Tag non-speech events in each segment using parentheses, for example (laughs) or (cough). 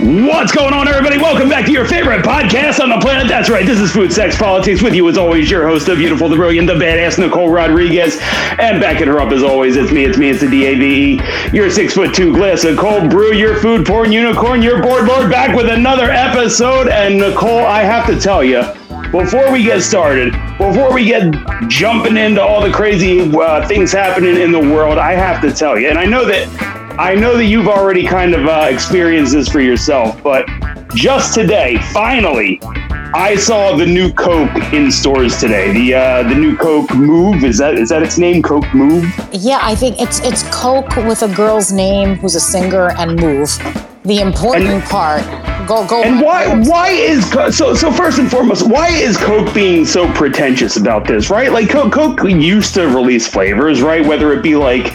What's going on, everybody? Welcome back to your favorite podcast on the planet. That's right. This is Food, Sex, Politics. With you, as always, your host, the beautiful, the brilliant, the badass Nicole Rodriguez. And backing her up, as always, it's me, it's me, it's the DAVE. Your six foot two glass of cold brew, your food porn unicorn, your board lord, back with another episode. And Nicole, I have to tell you, before we get started, before we get jumping into all the crazy uh, things happening in the world, I have to tell you, and I know that I know that you've already kind of uh, experienced this for yourself, but just today, finally, I saw the new Coke in stores today. The uh, the new Coke Move is that is that its name? Coke Move. Yeah, I think it's it's Coke with a girl's name who's a singer and Move. The important and, part go go. And why why is so so first and foremost why is Coke being so pretentious about this? Right, like Coke, Coke used to release flavors, right? Whether it be like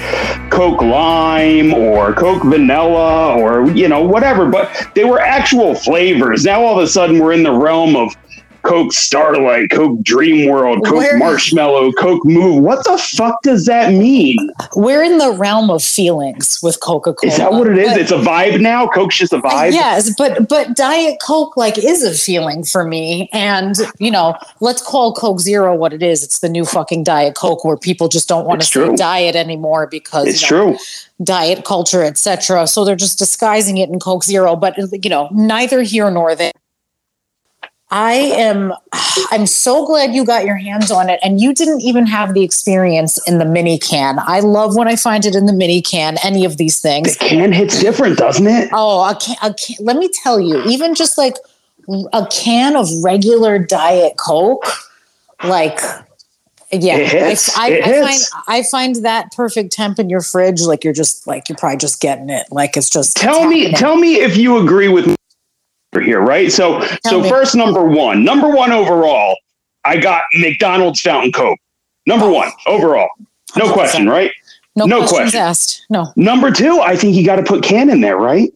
Coke Lime or Coke Vanilla or you know whatever, but they were actual flavors. Now all of a sudden we're in the realm of Coke Starlight, Coke Dream World, Coke Where, Marshmallow, Coke Move. What the fuck does that mean? We're in the realm of feelings with Coca Cola. Is that what it is? But, it's a vibe now. Coke's just a vibe. Yes, but but Diet Coke like is a feeling for me, and you know, let's call Coke Zero what it is. It's the new fucking Diet Coke where people just don't want to say diet anymore because it's you know, true diet culture, etc. So they're just disguising it in Coke Zero. But you know, neither here nor there. I am (sighs) I'm so glad you got your hands on it and you didn't even have the experience in the mini can. I love when I find it in the mini can any of these things. The can hits different, doesn't it? Oh, a can, a can, let me tell you, even just like a can of regular diet coke like yeah, hits, I, I, I find I find that perfect temp in your fridge. Like you're just like you're probably just getting it. Like it's just tell me, tell me if you agree with me here, right? So, Tell so me. first, number one, number one overall, I got McDonald's Fountain Coke. Number one overall, no 100%. question, right? No, no questions asked. No. Number two, I think you got to put can in there, right?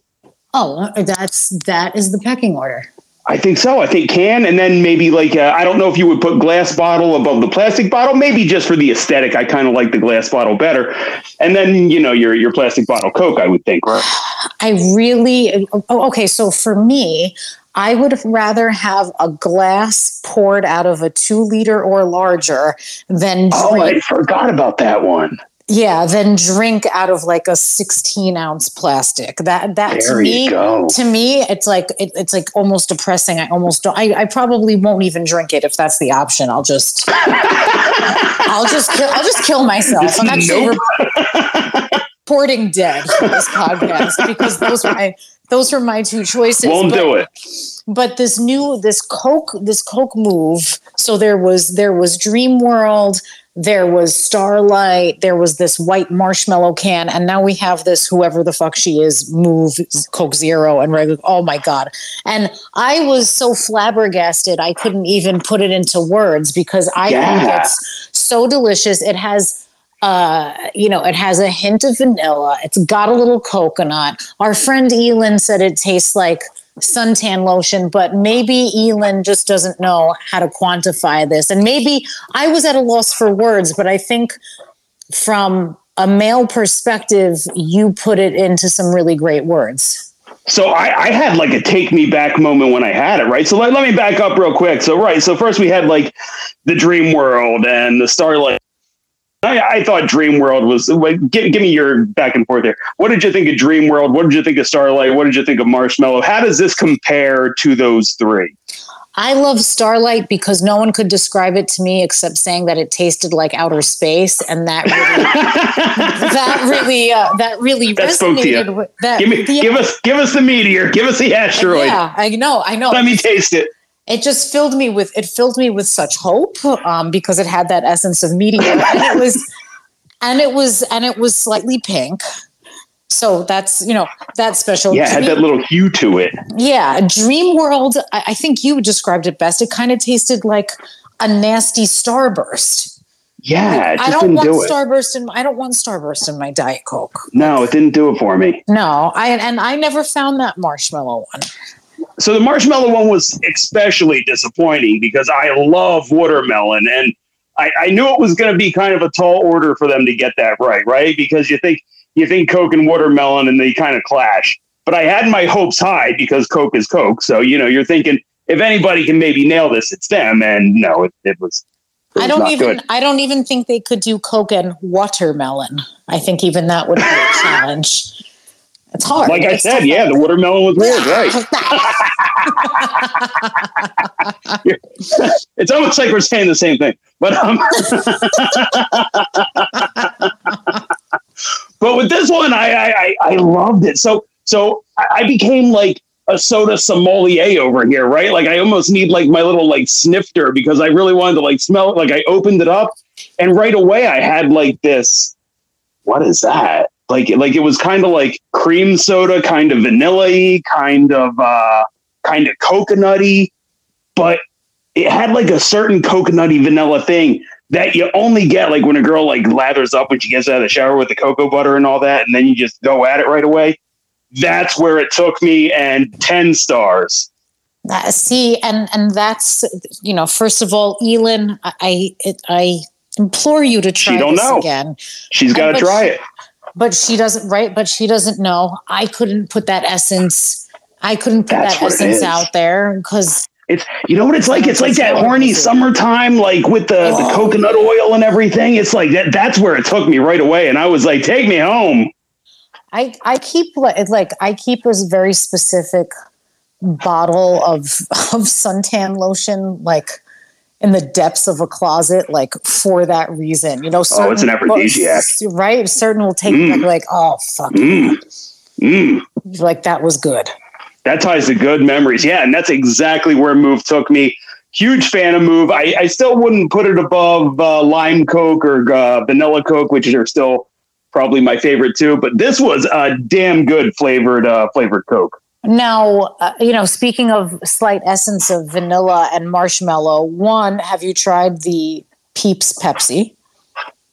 Oh, uh, that's that is the pecking order. I think so. I think can, and then maybe like uh, I don't know if you would put glass bottle above the plastic bottle. Maybe just for the aesthetic, I kind of like the glass bottle better. And then you know your your plastic bottle Coke, I would think, right? I really oh, okay. So for me, I would rather have a glass poured out of a two liter or larger than. Oh, I forgot about that one. Yeah, then drink out of like a 16 ounce plastic. That that there to me to me it's like it, it's like almost depressing. I almost don't I, I probably won't even drink it if that's the option. I'll just (laughs) I'll just kill, I'll just kill myself. I'm actually nope. (laughs) reporting dead for this podcast because those are my those are my two choices. Won't but, do it. But this new this Coke this Coke move. So there was there was Dream World there was Starlight, there was this white marshmallow can, and now we have this whoever the fuck she is move Coke Zero and regular. Oh my god! And I was so flabbergasted I couldn't even put it into words because I yeah. think it's so delicious. It has uh, you know, it has a hint of vanilla. It's got a little coconut. Our friend Elin said it tastes like suntan lotion, but maybe Elin just doesn't know how to quantify this. And maybe I was at a loss for words, but I think from a male perspective, you put it into some really great words. So I, I, had like a take me back moment when I had it, right? So let, let me back up real quick. So right, so first we had like the dream world and the starlight I, I thought Dream World was. Like, give, give me your back and forth there. What did you think of Dream World? What did you think of Starlight? What did you think of Marshmallow? How does this compare to those three? I love Starlight because no one could describe it to me except saying that it tasted like outer space, and that really, (laughs) that really, uh, that really that resonated. With, that, give me, yeah. give us, give us the meteor, give us the asteroid. Yeah, I know, I know. Let me taste it it just filled me with it filled me with such hope um, because it had that essence of meteor and it was (laughs) and it was and it was slightly pink so that's you know that's special yeah dream, had that little hue to it yeah dream world I, I think you described it best it kind of tasted like a nasty starburst yeah, I don't want do Starburst in I don't want Starburst in my Diet Coke. No, it didn't do it for me. No, I and I never found that marshmallow one. So the marshmallow one was especially disappointing because I love watermelon and I, I knew it was going to be kind of a tall order for them to get that right, right? Because you think you think Coke and watermelon and they kind of clash. but I had my hopes high because Coke is Coke. So you know, you're thinking if anybody can maybe nail this, it's them. And no, it, it was. I don't even good. I don't even think they could do Coke and watermelon. I think even that would be a (laughs) challenge. It's hard. Like I said, yeah, the watermelon was weird, right? (laughs) It's almost like we're saying the same thing, but um, (laughs) but with this one, I, I I I loved it. So so I I became like a soda sommelier over here, right? Like I almost need like my little like snifter because I really wanted to like smell it. Like I opened it up, and right away I had like this. What is that? Like like it was kind of like cream soda, kind of vanilla-y, kind of uh, kind of coconutty, but it had like a certain coconutty vanilla thing that you only get like when a girl like lathers up when she gets out of the shower with the cocoa butter and all that, and then you just go at it right away. That's where it took me, and ten stars. Uh, see, and and that's you know, first of all, Elin, I I, it, I implore you to try she don't this know. again. She's got to try it. But she doesn't, right? But she doesn't know. I couldn't put that essence. I couldn't put That's that essence out there because It's you know what it's like. It's like that horny summertime, like with the, the Oh. coconut oil and everything. It's like that. That's where it took me right away, and I was like, "Take me home." I I keep like like I keep a very specific bottle of (laughs) of suntan lotion like in the depths of a closet like for that reason you know Oh, it's an aphrodisiac. right certain will take Mm. like oh fuck Mm. Mm. like that was good that ties to good memories. Yeah, and that's exactly where Move took me. Huge fan of Move. I, I still wouldn't put it above uh, Lime Coke or uh, Vanilla Coke, which are still probably my favorite too. But this was a damn good flavored uh, flavored Coke. Now uh, you know speaking of slight essence of vanilla and marshmallow one have you tried the peeps pepsi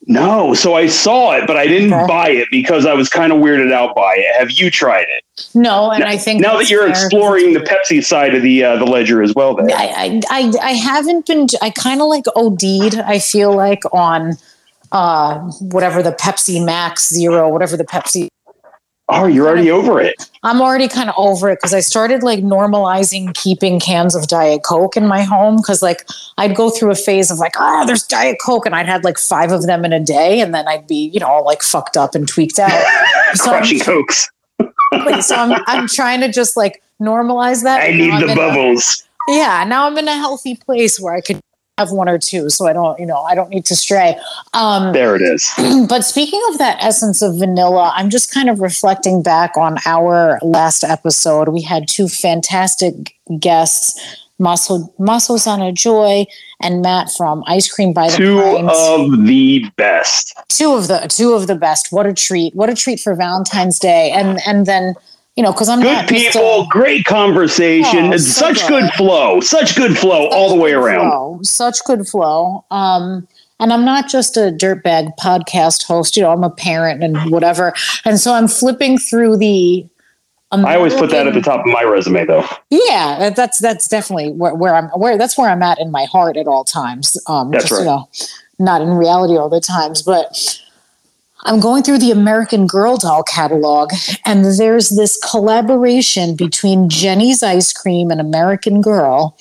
No, so I saw it, but I didn't Okay. buy it because I was kind of weirded out by it. Have you tried it? no and now, i think now that you're fair. exploring the Pepsi side of the uh, the ledger as well, there. I, I, I, I haven't been, I kind of like OD'd, I feel like, on uh, whatever the Pepsi Max Zero, whatever the Pepsi. Oh, you're already over it. I'm already kind of over it because I started like normalizing keeping cans of Diet Coke in my home because like I'd go through a phase of like, oh, there's Diet Coke, and I'd had like five of them in a day, and then I'd be, you know, all like fucked up and tweaked out. (laughs) So I'm- Crushing Cokes. so I'm, I'm trying to just like normalize that. I need the in a- bubbles. yeah now i'm in a healthy place where i could have one or two so i don't you know i don't need to stray um There it is. (clears throat) but speaking of that essence of vanilla i'm just kind of reflecting back on our last episode we had two fantastic guests Maso, Maso Sana Joy and Matt from Ice Cream by the Two Pines. of the best. two of the two of the best. What a treat! What a treat for Valentine's Day. And and then you know because I'm Good not people, a- great conversation, Oh, so such good. good flow, such good flow all the way around. flow, such good flow. Um, and I'm not just a dirtbag podcast host. You know, I'm a parent and whatever. And so I'm flipping through the. I always put that at the top of my resume, though. Yeah, that's that's definitely where, where I'm where that's where I'm at in my heart at all times. Um, That's just right. you know, not in reality all the times, but I'm going through the American Girl doll catalog, and there's this collaboration between Jeni's Ice Cream and American Girl.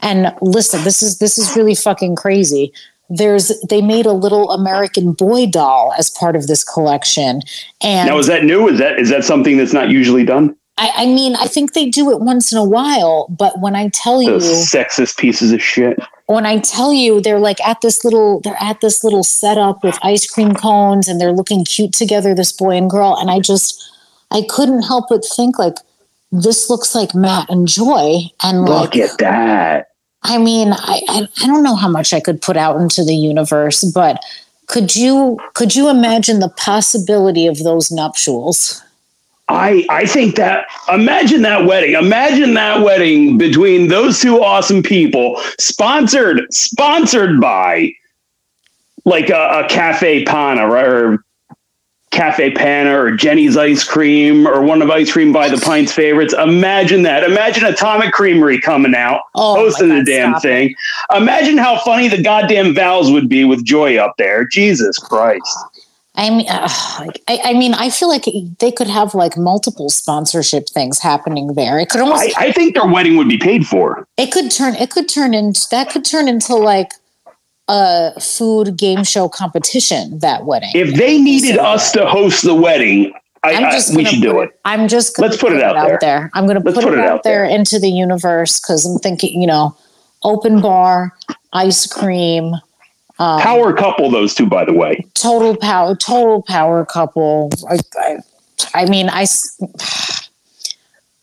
And listen, this is this is really fucking crazy. There's they made a little American boy doll as part of this collection, and Now, is that new? Is that is that something that's not usually done? I, I mean, I think they do it once in a while, but when I tell you, sexist pieces of shit. When I tell you they're like at this little they're at this little setup with ice cream cones and they're looking cute together, this boy and girl, and I just I couldn't help but think like this looks like Matt and Joy, and Look like at that. I mean, I, I I don't know how much I could put out into the universe, but could you could you imagine the possibility of those nuptials? I I think that imagine that wedding. Imagine that wedding between those two awesome people, sponsored sponsored by like a, a Caffè Panna right, or Caffè Panna or Jeni's ice cream or one of ice cream by the pints favorites. Imagine that. Imagine Atomic Creamery coming out Oh, hosting the damn stop it. thing. Imagine how funny the goddamn vows would be with Joy up there. Jesus Christ. I mean, uh, I, I, mean, I feel like they could have like multiple sponsorship things happening there. It could almost. I, I think their wedding would be paid for. It could turn. It could turn into that. Could turn into like a food game show competition. That wedding. If they needed us to host the wedding, I, just we should do it. it. I'm just let's put, put it, out, it out, there. I'm going to put, put, it, out there, there into the universe because I'm thinking, you know, open bar, ice cream um, power couple, those two, by the way. Total power, total power couple. I, I, I mean, I,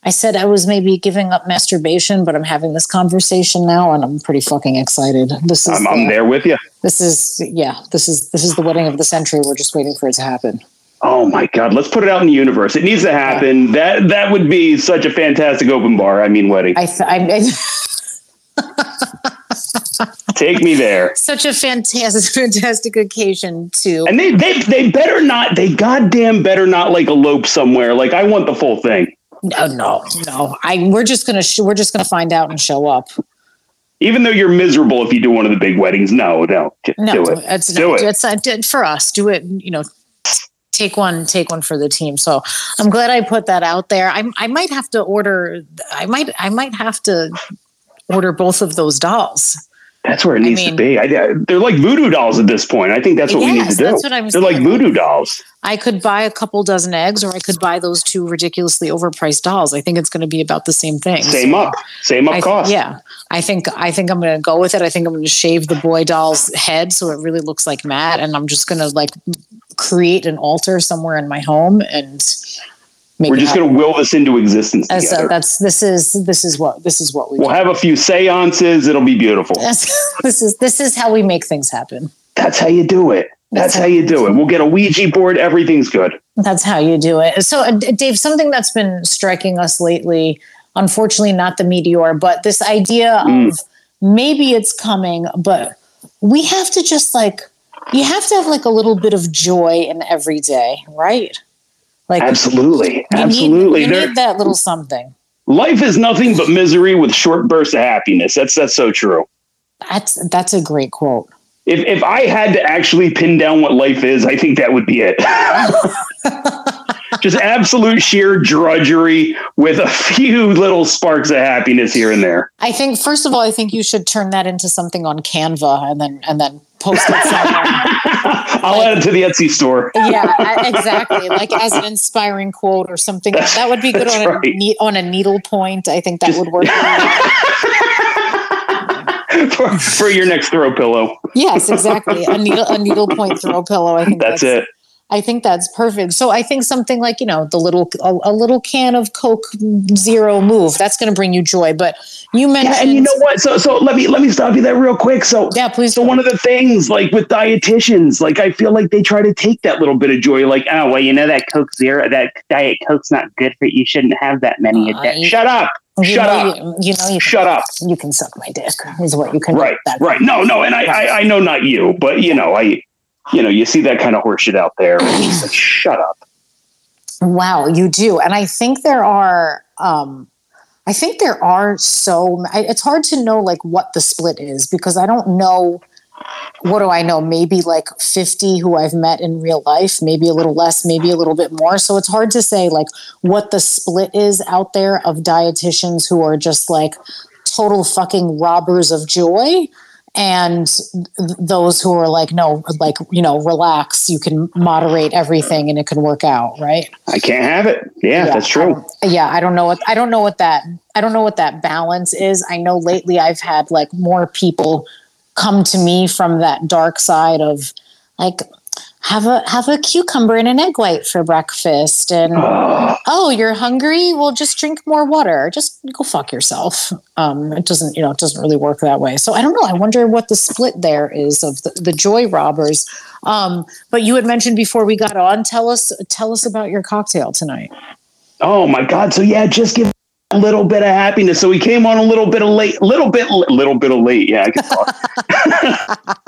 I said I was maybe giving up masturbation, but I'm having this conversation now, and I'm pretty fucking excited. This is I'm, I'm there with you. This is yeah. This is this is the wedding of the century. We're just waiting for it to happen. Oh my God! Let's put it out in the universe. It needs to happen. Yeah. That that would be such a fantastic open bar. I mean, wedding. I, th- I, I (laughs) Take me there. (laughs) Such a fantastic, (laughs) fantastic occasion too. And they, they, they better not. They goddamn better not like elope somewhere. Like I want the full thing. No, no, no. I we're just gonna sh- we're just gonna find out and show up. Even though you're miserable if you do one of the big weddings, no, no, no do it. It's, do it. It's uh, not for us. Do it. You know, take one take one for the team so i'm glad i put that out there i i might have to order i might i might have to order both of those dolls. That's where it needs I mean, to be. I, they're like voodoo dolls at this point. I think that's what yes, we need to do. That's what I'm they're saying. like voodoo dolls. I could buy a couple dozen eggs, or I could buy those two ridiculously overpriced dolls. I think it's going to be about the same thing. Same so up, same up I, cost. Yeah, I think I think I'm going to go with it. I think I'm going to shave the boy doll's head so it really looks like Matt, and I'm just going to like create an altar somewhere in my home and we're just going to will this into existence As, uh, that's this is this is what this is what we. We'll do. have a few seances. It'll be beautiful. (laughs) this is this is how we make things happen. That's how you do it. That's, that's how, how you do it. We'll get a Ouija board. Everything's good. That's how you do it. So, uh, Dave, something that's been striking us lately, unfortunately, not the meteor, but this idea mm. of maybe it's coming, but we have to just like you have to have like a little bit of joy in every day, right? Like absolutely, absolutely. Need, you need that little something. Life is nothing but misery with short bursts of happiness. That's that's so true. That's that's a great quote. If if I had to actually pin down what life is, I think that would be it. (laughs) Just absolute sheer drudgery with a few little sparks of happiness here and there. I think first of all, I think you should turn that into something on Canva and then and then post it somewhere. (laughs) I'll like, add it to the Etsy store. yeah, exactly. Like as an inspiring quote or something. That's, that would be good on right. a on a needle point. I think that Just, would work. (laughs) for, for your next throw pillow. yes, exactly. A needle a needle point throw pillow. I think that's, that's it. I think that's perfect. So I think something like you know the little a, a little can of Coke Zero move that's going to bring you joy. But you mentioned, yeah, and you know what? So so let me let me stop you there real quick. So yeah, please. So one of the things like with dietitians, like I feel like they try to take that little bit of joy, like oh well, you know that Coke Zero, that Diet Coke's not good for you. You shouldn't have that many a day. Shut up. You Shut up. You, you know, you shut can, up. You can suck my dick. Is what you can. Right. Right. No. No. And I, I, I know not you, but you know, I, you know, you see that kind of horseshit out there. And it's like, (clears throat) shut up. Wow, you do, and I think there are. um I think there are so. It's hard to know like what the split is because I don't know. What do I know? Maybe like 50 who I've met in real life, maybe a little less, maybe a little bit more. So it's hard to say like what the split is out there of dietitians who are just like total fucking robbers of joy and th- those who are like no like you know relax you can moderate everything and it can work out right? I can't have it. Yeah, yeah that's true. I yeah i don't know what i don't know what that i don't know what that balance is. I know lately i've had like more people come to me from that dark side of like have a have a cucumber and an egg white for breakfast and oh. oh you're hungry? Well just drink more water. Just go fuck yourself. Um, it doesn't you know it doesn't really work that way. So i don't know. I wonder what the split there is of the, the joy robbers. Um, but you had mentioned before we got on tell us tell us about your cocktail tonight. Oh my god. So yeah just give little bit of happiness. So we came on a little bit of late, little bit, little bit of late. Yeah, I can talk.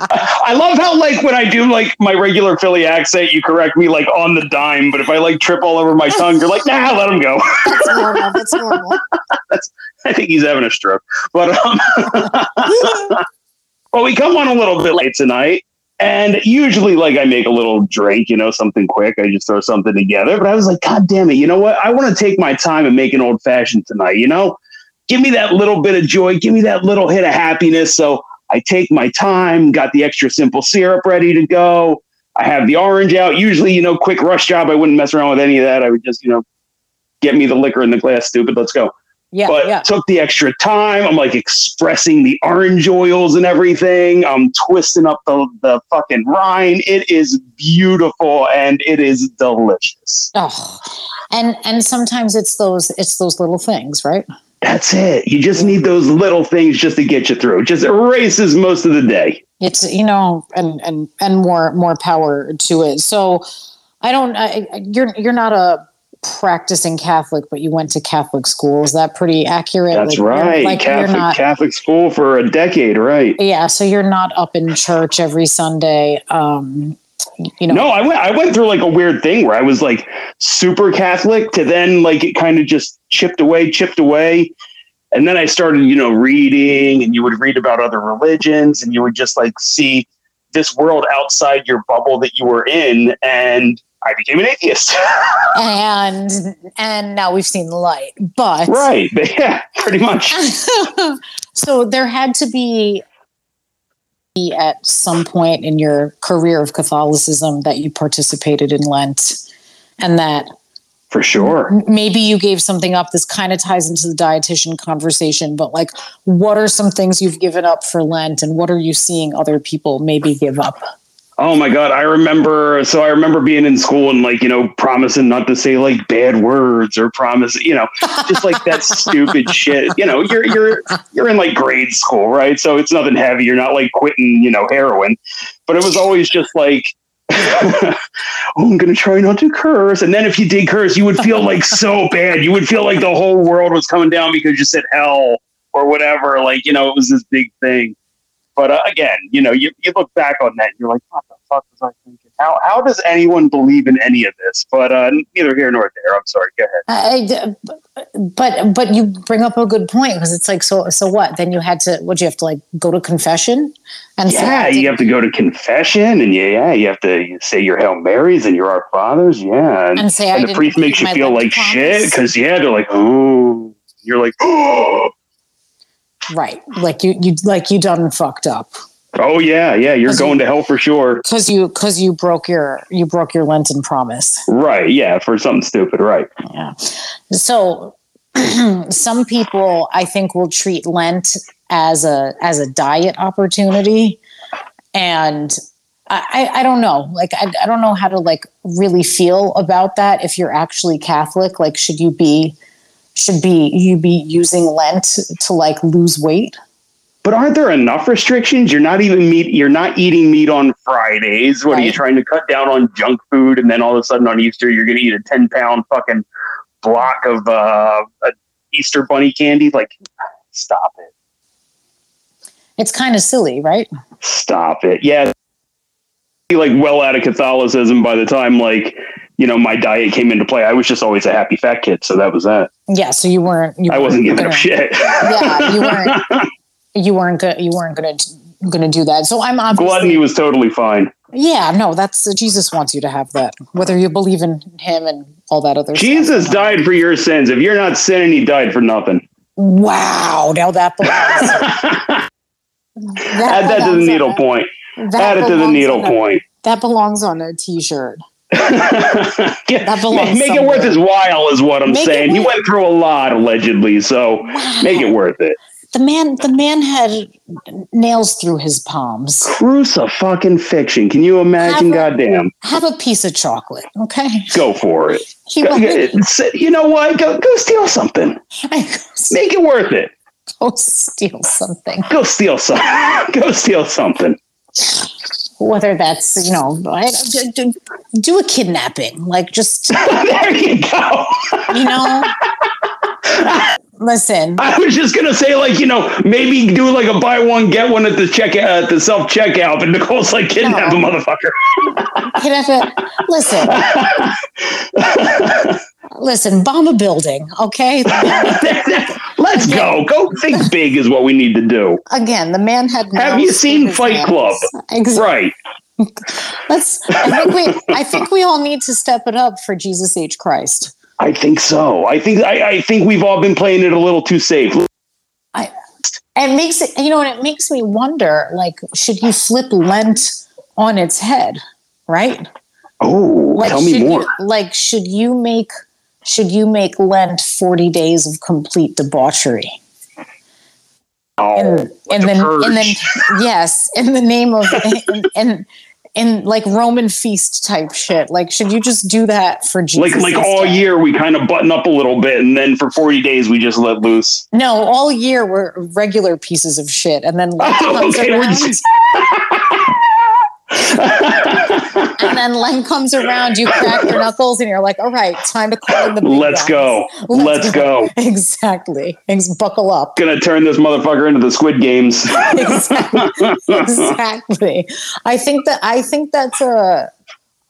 (laughs) I love how like when I do like my regular Philly accent, you correct me like on the dime. But if I like trip all over my tongue, you're like, nah, let him go. That's normal. That's normal. (laughs) That's, I think he's having a stroke. But um, (laughs) well, we come on a little bit late tonight. And usually, like, I make a little drink, you know, something quick. I just throw something together. But I was like, God damn it, you know what? I want to take my time and make an old fashioned tonight, you know? Give me that little bit of joy, give me that little hit of happiness. So I take my time, got the extra simple syrup ready to go. I have the orange out. Usually, you know, quick rush job. I wouldn't mess around with any of that. I would just, you know, get me the liquor in the glass, stupid. Let's go. Yeah, but yeah. took the extra time. I'm like expressing the orange oils and everything. I'm twisting up the, the fucking rind. It is beautiful and it is delicious. Oh, and and sometimes it's those it's those little things, right? That's it. You just need those little things just to get you through. It just erases most of the day. It's you know, and and and more more power to it. So I don't. I, you're you're not a practicing Catholic, but you went to Catholic school. Is that pretty accurate? That's Like, right. Like Catholic not. Catholic school for a decade, right? Yeah, so you're not up in church every Sunday. Um, you know. No, I went I went through like a weird thing where I was like super Catholic to then like it kind of just chipped away, chipped away. And then I started, you know, reading and you would read about other religions and you would just like see this world outside your bubble that you were in and I became an atheist. (laughs) and and now we've seen the light, but right. (laughs) Yeah, pretty much. (laughs) so there had to be be at some point in your career of Catholicism that you participated in Lent and that For sure. maybe you gave something up. This kind of ties into the dietitian conversation, but like, what are some things you've given up for Lent and what are you seeing other people maybe give up? Oh my god, I remember so I remember being in school and like, you know, promising not to say like bad words or promise, you know, just like that (laughs) stupid shit. You know, you're you're you're in like grade school, right? So it's nothing heavy. You're not like quitting, you know, heroin. But it was always just like (laughs) oh, I'm gonna try not to curse. And then if you did curse, you would feel like so bad. You would feel like the whole world was coming down because you said hell or whatever. Like, you know, it was this big thing. But uh, again, you know, you, you look back on that and you're like, what the fuck was I thinking? How, how does anyone believe in any of this? But uh, neither here nor there. I'm sorry. Go ahead. I, but but you bring up a good point because it's like so so what? Then you had to would you have to like go to confession and Yeah, you have to go to confession, and yeah, yeah, you have to say your Hail Marys and your Our Fathers, yeah, and, and and the priest makes you feel like promise. shit because yeah, they're like, oh, you're like, oh, right? Like you you like you done fucked up oh yeah, yeah, you're going to hell for sure, because you because you broke your you broke your Lenten promise. right? Yeah, for something stupid, right? Yeah. So (clears throat) some people I think will treat Lent as a as a diet opportunity. And I, I, I don't know. Like I, I don't know how to like really feel about that if you're actually Catholic. Like should you be should be you be using Lent to like lose weight? But aren't there enough restrictions? You're not even meat. You're not eating meat on Fridays. What are you trying to cut down on junk food? And then all of a sudden on Easter, you're going to eat a ten pound fucking block of uh, a Easter bunny candy? Like, stop it. It's kind of silly, right? Stop it. Yeah. Like well out of Catholicism by the time like, you know, my diet came into play. I was just always a happy fat kid. So that was that. Yeah. So you weren't you I wasn't weren't giving a gonna- (laughs) shit. Yeah, you weren't you weren't go- you weren't gonna gonna do that. So I'm obviously Gluttony was totally fine. Yeah, no, that's Jesus wants you to have that. Whether you believe in him and all that other Jesus stuff. died for your sins. If you're not sinning, he died for nothing. Wow, now that belongs. (laughs) Add that to the needle point. Add it to the needle point. That belongs on a t-shirt. That belongs make, make it worth his while, is what I'm Make saying. He went through a lot, allegedly. So Wow. make it worth it. The man the man had nails through his palms. Crucifixing fucking fiction. Can you imagine? Have a- Goddamn. Have a piece of chocolate, okay? Go for it. (laughs) He Go- go- You know what? Go, go steal something. (laughs) Make it worth it. go steal something. Go steal some. (laughs) go steal something. Whether that's, you know, do, do a kidnapping. Like just, (laughs) there you go. you know. Listen, I was just gonna say, like, you know, maybe do like a buy one get one at the check uh, at the self checkout, but Nicole's like kidnap No. a motherfucker. kidnap it. Listen, (laughs) listen, bomb a building, okay? (laughs) Let's go. Go think (laughs) big is what we need to do. Again, the man had. Have you seen Fight hands. Club? Ex- Right. (laughs) Let's. I think we. I think we all need to step it up for Jesus H Christ. I think so. I think I, I think we've all been playing it a little too safe. I. It makes it. You know, and it makes me wonder. Like, should you flip Lent on its head? Right. Oh, Like, tell me more. You, like, should you make? Should you make Lent forty days of complete debauchery? oh, and, and then and then yes in the name of and and, and like roman feast type shit like should you just do that for jesus like like all instead? year we kind of button up a little bit, and then for forty days we just let loose. no all year we're regular pieces of shit and then (laughs) Lent Oh, okay, around just- (laughs) (laughs) and then Len comes around you crack your knuckles and you're like all right time to call in the Let's guns. go. Let's go. (laughs) exactly Ex- buckle up Gonna turn this motherfucker into the Squid Games. exactly. (laughs) exactly. I think that I think that's a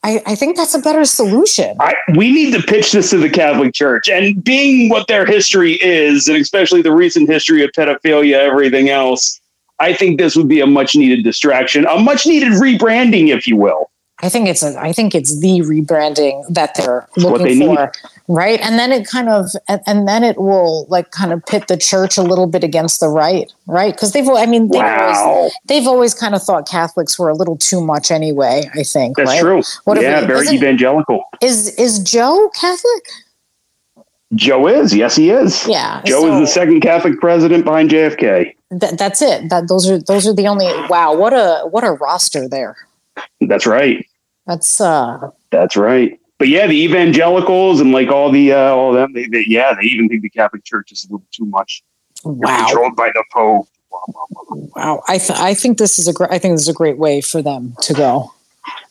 I, I think that's a better solution. I, we need to pitch this to the Catholic Church, and being what their history is, and especially the recent history of pedophilia, everything else, I think this would be a much needed distraction, a much needed rebranding, if you will. I think it's a I think it's the rebranding that they're what they looking need. for. Right. And then it kind of and, and then it will like kind of pit the church a little bit against the right. Right. Because they've I mean they've always Wow, they've always kind of thought Catholics were a little too much anyway, I think. that's right? true. What yeah, we- very evangelical. Is is Joe Catholic? Joe is, yes, he is. Yeah. Joe so- is the second Catholic president behind JFK. That, that's it. That those are those are the only. Wow, what a what a roster there. That's right. That's uh That's right. But yeah, the evangelicals and like all the uh, all them, they, they, yeah, they even think the Catholic Church is a little too much. Wow controlled by the Pope. Wow. I th- I think this is a great. I think this is a great way for them to go.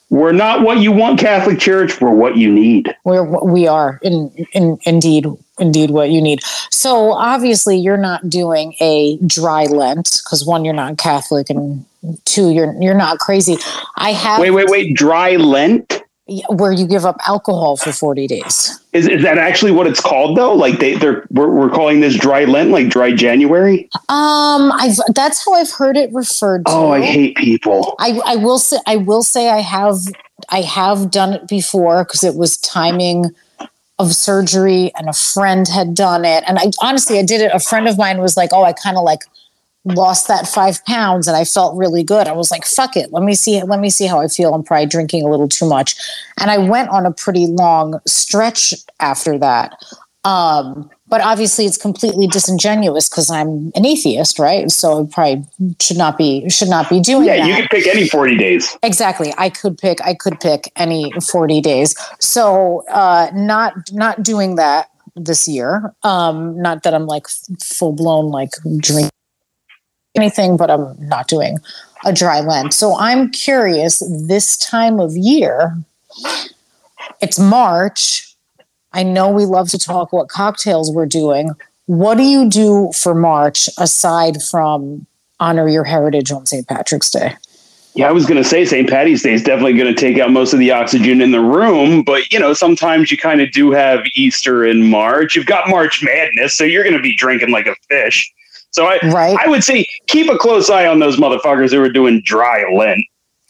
We're not what you want, Catholic Church. We're what you need. We're we are in in indeed indeed what you need. So obviously you're not doing a dry Lent because one you're not Catholic and two you're you're not crazy. I have Wait, wait, wait. Dry Lent where you give up alcohol for 40 days. is is that actually what it's called though? Like they they're we're, we're calling this dry Lent, like dry January. Um, I've that's how I've heard it referred to. Oh, I hate people. I, I will say I will say I have I have done it before because it was timing of surgery and a friend had done it and I honestly I did it a friend of mine was like oh I kind of like lost that five pounds and I felt really good. I was like fuck it. Let me see let me see how I feel. I'm probably drinking a little too much. And I went on a pretty long stretch after that. Um but obviously it's completely disingenuous because I'm an atheist right? So I probably should not be should not be doing Yeah, that. you could pick any forty days. exactly. I could pick i could pick any 40 days. So uh not not doing that this year. Um not that i'm like full blown like drink anything but i'm not doing a dry lent so i'm curious this time of year it's march i know we love to talk what cocktails we're doing what do you do for march aside from honor your heritage on st patrick's day Yeah, I was going to say St. Patty's Day is definitely going to take out most of the oxygen in the room, but you know, sometimes you kind of do have Easter in March. You've got March Madness, so you're going to be drinking like a fish. So I, right I would say keep a close eye on those motherfuckers who are doing dry Lent,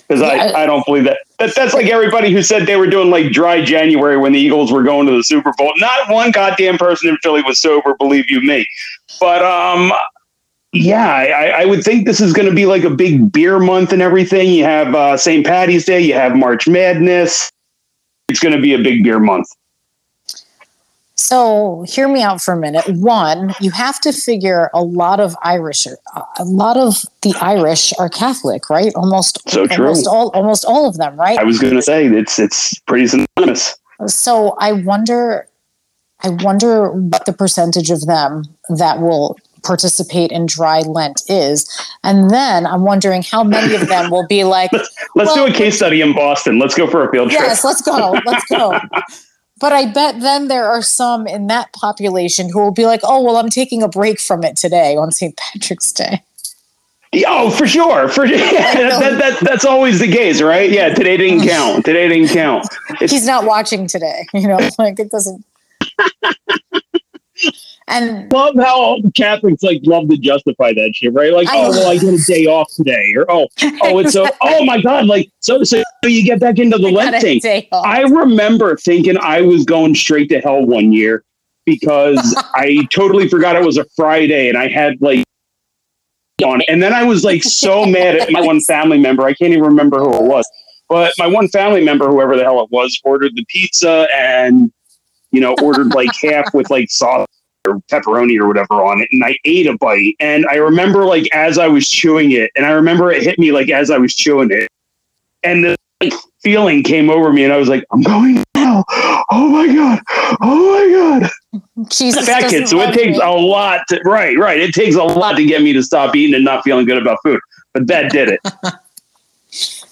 because Yeah. I, I don't believe that. that. That's like everybody who said they were doing like dry January when the Eagles were going to the Super Bowl. Not one goddamn person in Philly was sober, believe you me. But um, yeah, I, I would think this is going to be like a big beer month and everything. You have uh, St. Patty's Day, you have March Madness. It's going to be a big beer month. So, hear me out for a minute. One, you have to figure a lot of Irish, uh, a lot of the Irish are Catholic, right? Almost, So true. almost all, almost all of them, right? I was going to say it's it's pretty synonymous. So, I wonder, I wonder what the percentage of them that will participate in dry Lent is, and then I'm wondering how many of them will be like, (laughs) Let's Well, do a case study in Boston. Let's go for a field trip. Yes, let's go. Let's go. (laughs) But I bet then there are some in that population who will be like, oh, well, I'm taking a break from it today on St. Patrick's Day. Oh, for sure. For (laughs) yeah, that, that, that, that's always the case, right? Yeah, today didn't (laughs) count. Today didn't count. It's, He's not watching today, (laughs) you know, like it doesn't. And love how Catholics like love to justify that shit, right? Like, I- oh well, I get a day off today, or oh, oh, it's so, (laughs) oh my god, like so, so you get back into the Lent thing. I remember thinking I was going straight to hell one year because (laughs) I totally forgot it was a Friday and I had like on, and then I was like so mad at my one family member. I can't even remember who it was, but my one family member, whoever the hell it was, ordered the pizza and you know ordered like half with like sauce or pepperoni or whatever on it, and I ate a bite, and I remember like as I was chewing it, and I remember it hit me like as I was chewing it, and the like, feeling came over me, and I was like, I'm going to hell. Oh my god! Oh my god! (laughs) Jesus Fat kid, so it takes me. a lot. To, right, right. It takes a lot to get me to stop eating and not feeling good about food, but that (laughs) did it.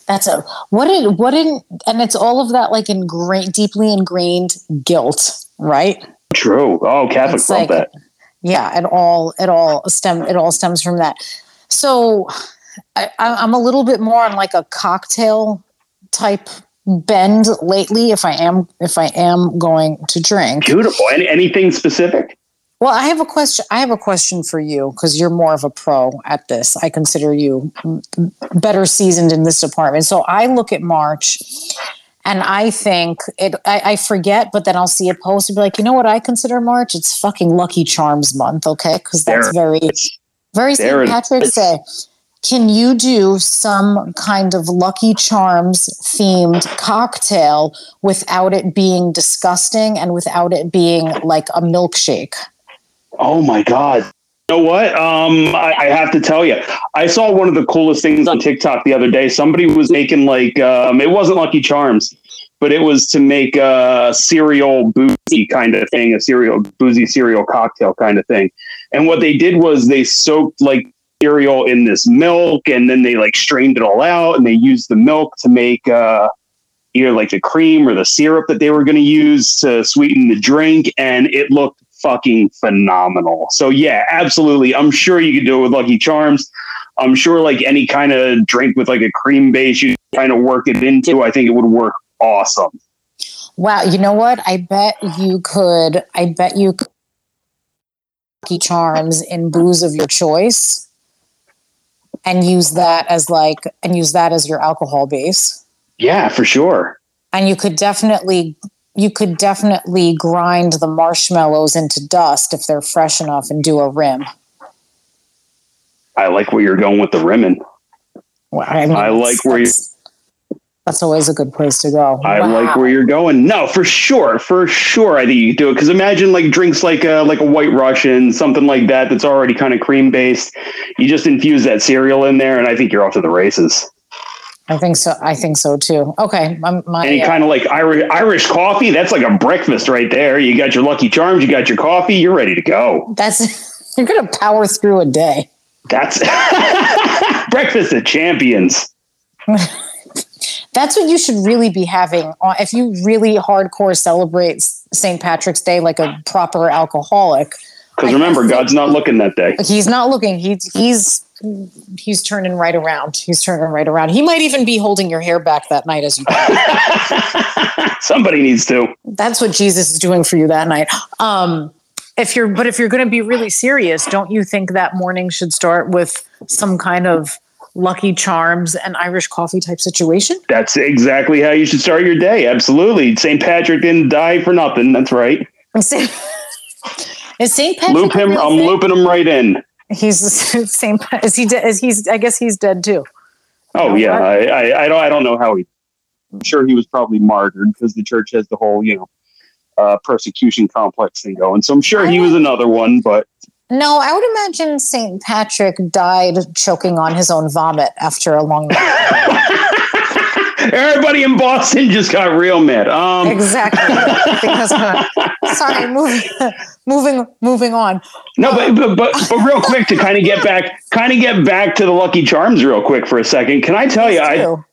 That's a what did what did and it's all of that like ingrained deeply ingrained guilt, right? True. Oh, Catholics It's love like- that. Yeah, it all it all stem it all stems from that. So I, I- I'm a little bit more on like a cocktail type bend lately. If I am if I am going to drink, Beautiful. Any, anything specific? well, I have a question. I have a question for you because you're more of a pro at this. I consider you better seasoned in this department. So I look at March, and I think it. I, I forget, but then I'll see a post and be like, you know what? I consider March. It's fucking Lucky Charms month, okay? Because that's very, very St. Patrick's. Day. Can you do some kind of Lucky Charms themed cocktail without it being disgusting and without it being like a milkshake? Oh my God. You know what? Um, I, I have to tell you, I saw one of the coolest things on TikTok the other day. Somebody was making like, um, it wasn't Lucky Charms, but it was to make a cereal boozy kind of thing, a cereal boozy cereal cocktail kind of thing. And what they did was they soaked like cereal in this milk and then they like strained it all out and they used the milk to make, uh, either like the cream or the syrup that they were going to use to sweeten the drink. And it looked fucking phenomenal. So yeah, absolutely. I'm sure you could do it with Lucky Charms. I'm sure like any kind of drink with like a cream base, you kind of work it into. I think it would work awesome. Wow, you know what? I bet you could. I bet you could Lucky Charms in booze of your choice, and use that as like, and use that as your alcohol base. Yeah, for sure. And you could definitely, you could definitely grind the marshmallows into dust if they're fresh enough and do a rim. I like where you're going with the rimming. Well, I, mean, I like where you- that's, that's always a good place to go. I like where you're going. No, for sure, for sure. I think you do it because imagine like drinks like a like a White Russian, something like that that's already kind of cream based. You just infuse that cereal in there, and I think you're off to the races. I think so. I think so too. Okay, my, my Any uh, kind of like Irish Irish coffee, that's like a breakfast right there. You got your Lucky Charms, you got your coffee, you're ready to go. that's (laughs) you're gonna power through a day. That's (laughs) breakfast of champions. (laughs) That's what you should really be having if you really hardcore celebrate St. Patrick's Day like a proper alcoholic. Because remember, God's not looking that day. He's not looking. He's he's he's turning right around. He's turning right around. He might even be holding your hair back that night as you. (laughs) Somebody needs to. That's what Jesus is doing for you that night. Um, if you're, but if you're going to be really serious, don't you think that morning should start with some kind of Lucky Charms and Irish coffee type situation? That's exactly how you should start your day. Absolutely. St. Patrick didn't die for nothing. That's right. (laughs) Is St. Patrick? Loop him. I'm thing? looping him right in. He's the (laughs) same as he? De- is he's? I guess he's dead too. Oh know yeah. I, I I don't I don't know how he. I'm sure he was probably martyred because the church has the whole you know uh, persecution complex thing going. So I'm sure he was another one. But No, I would imagine St. Patrick died choking on his own vomit after a long night. (laughs) everybody in Boston just got real mad. Um, exactly. (laughs) Because uh, sorry, moving, moving, moving on. No, but, but but but real quick to kind of get back, kind of get back to the Lucky Charms real quick for a second. Can I tell you, I Too.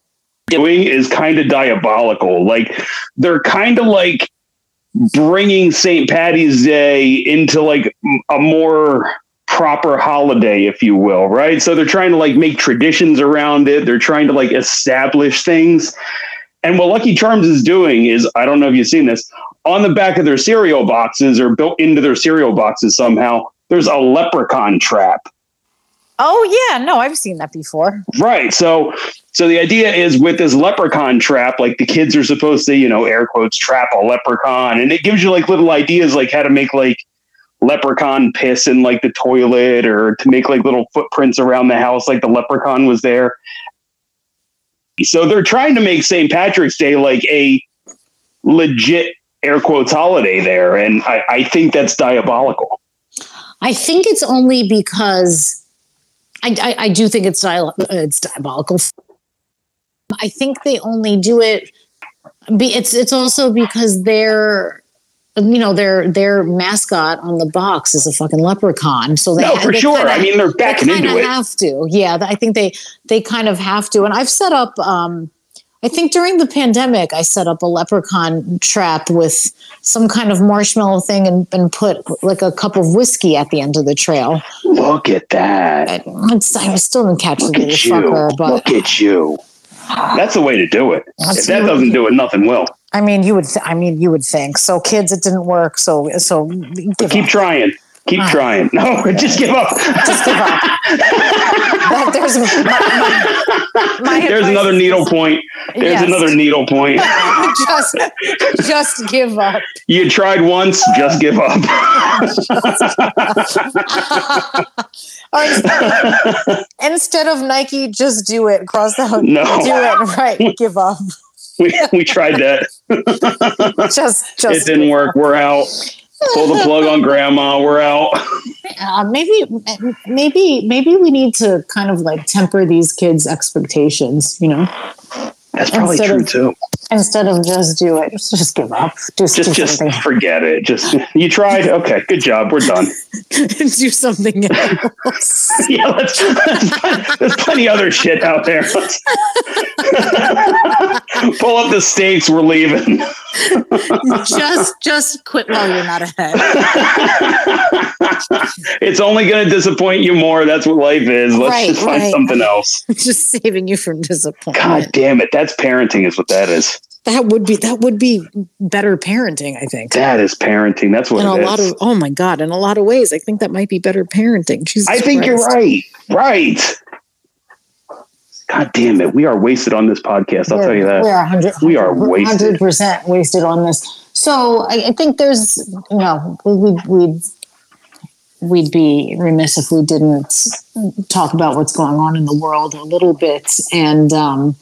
doing is kind of diabolical. Like they're kind of like bringing St. Patty's Day into like a more proper holiday, if you will, right? So they're trying to like make traditions around it. They're trying to like establish things. And what Lucky Charms is doing is, I don't know if you've seen this, on the back of their cereal boxes or built into their cereal boxes somehow, there's a leprechaun trap. Oh yeah, no, I've seen that before. Right. So so the idea is with this leprechaun trap, like the kids are supposed to, you know, air quotes trap a leprechaun, and it gives you like little ideas like how to make like leprechaun piss in like the toilet or to make like little footprints around the house like the leprechaun was there. So they're trying to make St. Patrick's Day like a legit air quotes holiday there. And I, I think that's diabolical. I think it's only because I, I, I do think it's, dia- uh, it's diabolical. I think they only do it. Be, it's it's also because they're you know their their mascot on the box is a fucking leprechaun. So they no for they sure. kinda, i mean they're backing they into it. have to. Yeah i think they they kind of have to. And i've set up um i think during the pandemic i set up a leprechaun trap with some kind of marshmallow thing and, and put like a cup of whiskey at the end of the trail. Look at that. It's, i still didn't catch look the little at you. fucker but look at you. That's the way to do it. That's if that doesn't do it nothing will I mean, you would. Th- I mean, you would think. So, kids, it didn't work. So, so give keep up. trying keep Ah. trying no (laughs) just give up Just give up. That- there's my, my, my there's another needle point there's Yes. another needle point (laughs) just, just give up. you tried once just give up (laughs) Or instead, instead of Nike, just do it. Cross out. No. Do it. Right. Give up. we, we tried that Just, (laughs) just it didn't work. We're out. Pull the plug on grandma. We're out. Uh, maybe, maybe, maybe we need to kind of like temper these kids' expectations. You know, that's probably Instead true of- too instead of just do it, just, just give up. Just, just do just something. forget it just you tried okay good job we're done (laughs) do something else. (laughs) yeah let's, let's there's plenty other shit out there (laughs) pull up the stakes we're leaving just just quit while you're not ahead. it's only going to disappoint you more that's what life is let's Right, just find right. something else just saving you from disappointment. god damn it that's parenting is what that is That would be that would be better parenting, I think. that is parenting that's what in a it is lot of oh my god, in a lot of ways, I think that might be better parenting. Jesus I think you're right. Right. God damn it. We are wasted on this podcast. I'll We're- tell you that. We are 100 We are wasted. hundred percent wasted on this. So I, I think there's you know we, we'd we'd we'd be remiss if we didn't talk about what's going on in the world a little bit. And um,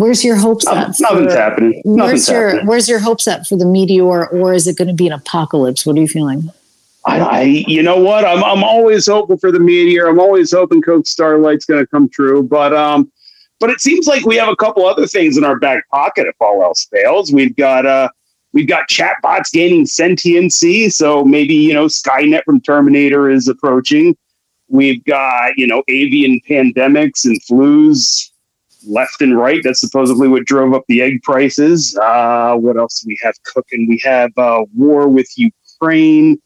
where's your hopes at? Nothing- Nothing's for- happening. Where's Nothing's your happening. Where's your hopes at for the meteor, or is it going to be an apocalypse? What are you feeling? I, I, you know what? I'm, I'm always hoping for the meteor. I'm always hoping Coke Starlight's going to come true. But, um, but it seems like we have a couple other things in our back pocket if all else fails. We've got, uh, we've got chatbots gaining sentiency. So maybe, you know, Skynet from Terminator is approaching. We've got, you know, avian pandemics and flus left and right. That's supposedly what drove up the egg prices. Uh, what else do we have cooking? We have uh, war with Ukraine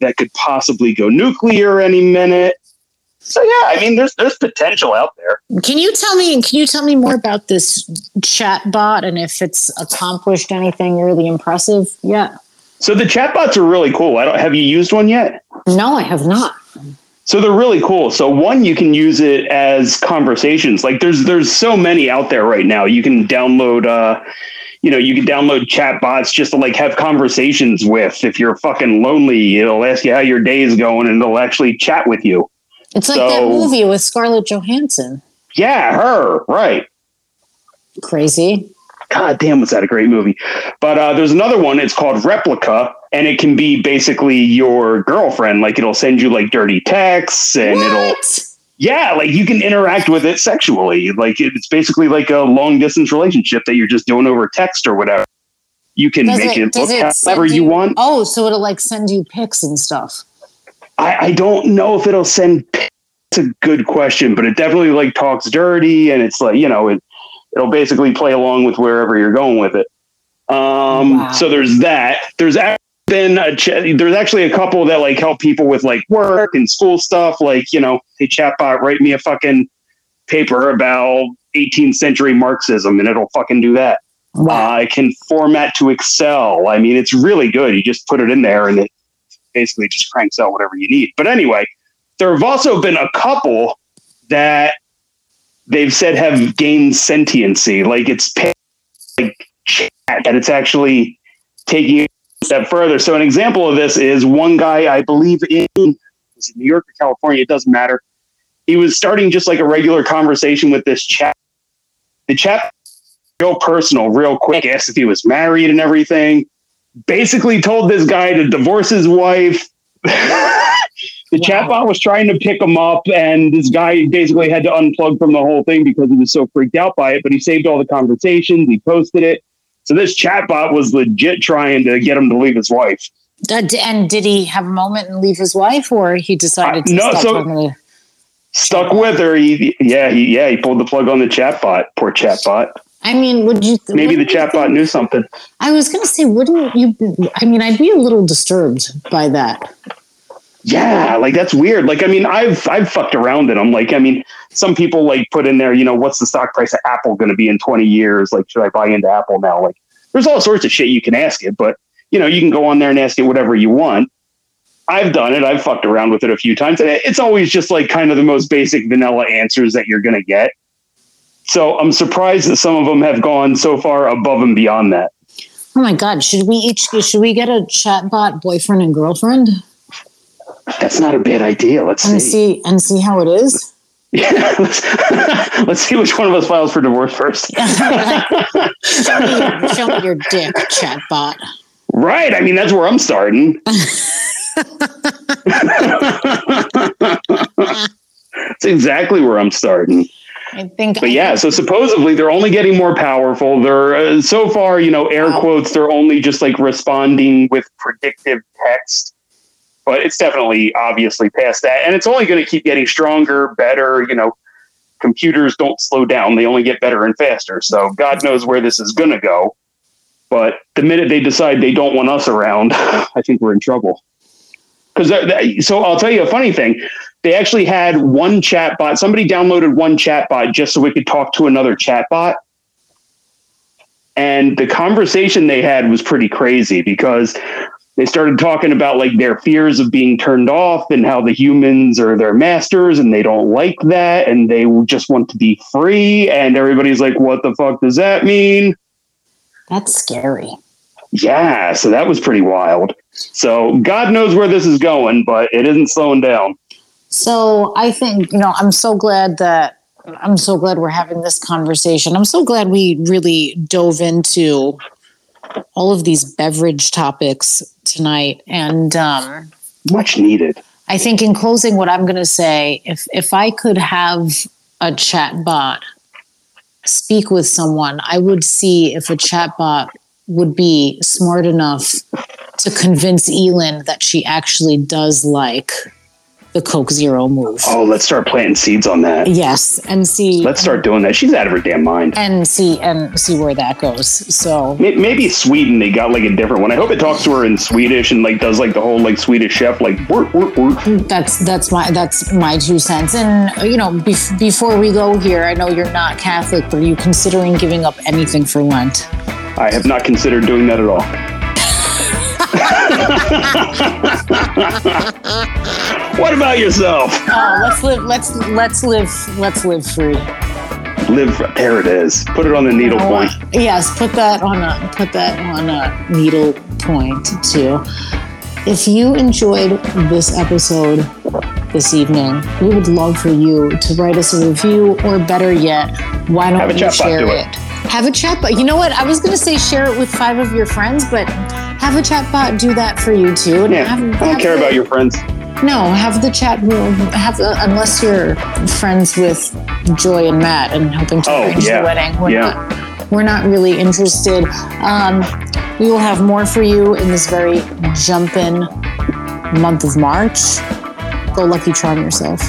that could possibly go nuclear any minute. So yeah, I mean, there's there's potential out there. Can you tell me? And Can you tell me more about this chat bot and if it's accomplished anything really impressive yet? So the chatbots are really cool. I don't have you used one yet? No, I have not. So they're really cool. So one, you can use it as conversations. Like there's there's so many out there right now. You can download uh you know, you can download chat bots just to like have conversations with. If you're fucking lonely, it'll ask you how your day is going and it'll actually chat with you. It's like that movie with Scarlett Johansson. Yeah, her, right. Crazy. God damn, was that a great movie? But uh, there's another one. It's called Replika, and it can be basically your girlfriend. Like it'll send you like dirty texts, and it'll yeah, like you can interact with it sexually. Like it's basically like a long distance relationship that you're just doing over text or whatever. You can Does make it, it, look it however send you want. Oh, so it'll like send you pics and stuff. I, I don't know if it'll send. It's a good question, but it definitely like talks dirty, and it's like you know it. It'll basically play along with wherever you're going with it. Um, Wow. So there's that. There's actually been a ch- there's actually a couple that like help people with like work and school stuff. Like you know, hey chatbot, write me a fucking paper about 18th century Marxism, and it'll fucking do that. Wow. Uh, it can format to Excel. I mean, it's really good. You just put it in there and it basically just cranks out whatever you need. But anyway, there have also been a couple that they've said have gained sentiency, like it's like chat, that it's actually taking step further. So an example of this is one guy, I believe in New York or California, it doesn't matter. He was starting just like a regular conversation with this chat. The chat real personal, real quick, asked if he was married and everything. Basically told this guy to divorce his wife. (laughs) the wow. chatbot was trying to pick him up, and this guy basically had to unplug from the whole thing because he was so freaked out by it. But he saved all the conversations, he posted it. So this chatbot was legit trying to get him to leave his wife. and did he have a moment and leave his wife, or he decided to uh, no, so stuck with her? He, yeah, he, yeah, he pulled the plug on the chatbot. Poor chatbot. I mean, would you? Th- Maybe the chatbot knew something. I was going to say, wouldn't you? I mean, I'd be a little disturbed by that. Yeah, like that's weird. Like, I mean, I've I've fucked around in them. Like, I mean, some people like put in there, you know, what's the stock price of Apple going to be in twenty years? Like, should I buy into Apple now? Like, there's all sorts of shit you can ask it, but you know, you can go on there and ask it whatever you want. I've done it. I've fucked around with it a few times, and it's always just like kind of the most basic vanilla answers that you're going to get. So I'm surprised that some of them have gone so far above and beyond that. Oh my god! Should we each should we get a chatbot boyfriend and girlfriend? That's not a bad idea. Let's and see. see and see how it is. Yeah, let's, (laughs) let's see which one of us files for divorce first. (laughs) show, me, show me your dick, chatbot. Right. I mean, that's where I'm starting. (laughs) that's exactly where I'm starting. I think. But yeah, so supposedly they're only getting more powerful. They're uh, so far, you know, air wow. quotes. They're only just like responding with predictive text, but it's definitely obviously past that, and it's only going to keep getting stronger, better. You know, computers don't slow down; they only get better and faster. So God knows where this is going to go. But the minute they decide they don't want us around, (laughs) I think we're in trouble. Because so I'll tell you a funny thing they actually had one chat bot. Somebody downloaded one chat bot just so we could talk to another chat bot. And the conversation they had was pretty crazy because they started talking about like their fears of being turned off and how the humans are their masters and they don't like that and they just want to be free. And everybody's like, what the fuck does that mean? That's scary. Yeah. So that was pretty wild. So God knows where this is going, but it isn't slowing down. So I think, you know, I'm so glad that I'm so glad we're having this conversation. I'm so glad we really dove into all of these beverage topics tonight and um, much needed. I think in closing what I'm going to say if if I could have a chat bot speak with someone, I would see if a chat bot would be smart enough to convince Elin that she actually does like the Coke Zero move. Oh, let's start planting seeds on that. Yes, and see. Let's start doing that. She's out of her damn mind. And see and see where that goes. So maybe Sweden they got like a different one. I hope it talks to her in Swedish and like does like the whole like Swedish chef like work work work. That's that's my that's my two cents. And you know, bef- before we go here, I know you're not Catholic, but are you considering giving up anything for Lent? I have not considered doing that at all. (laughs) what about yourself? Oh, let's live. Let's let's live. Let's live free. Live. There it is. Put it on the needle you know point. Yes, put that on a put that on a needle point too. If you enjoyed this episode this evening, we would love for you to write us a review, or better yet, why don't you share it? it? Have a chat But You know what? I was going to say share it with five of your friends, but have a chat bot do that for you too. And yeah, have, I don't care the, about your friends. No, have the chat. Have the, unless you're friends with Joy and Matt and hoping to oh, arrange yeah. the wedding. We're yeah. not. We're not really interested. Um, we will have more for you in this very jumping month of March. Go lucky charm yourself.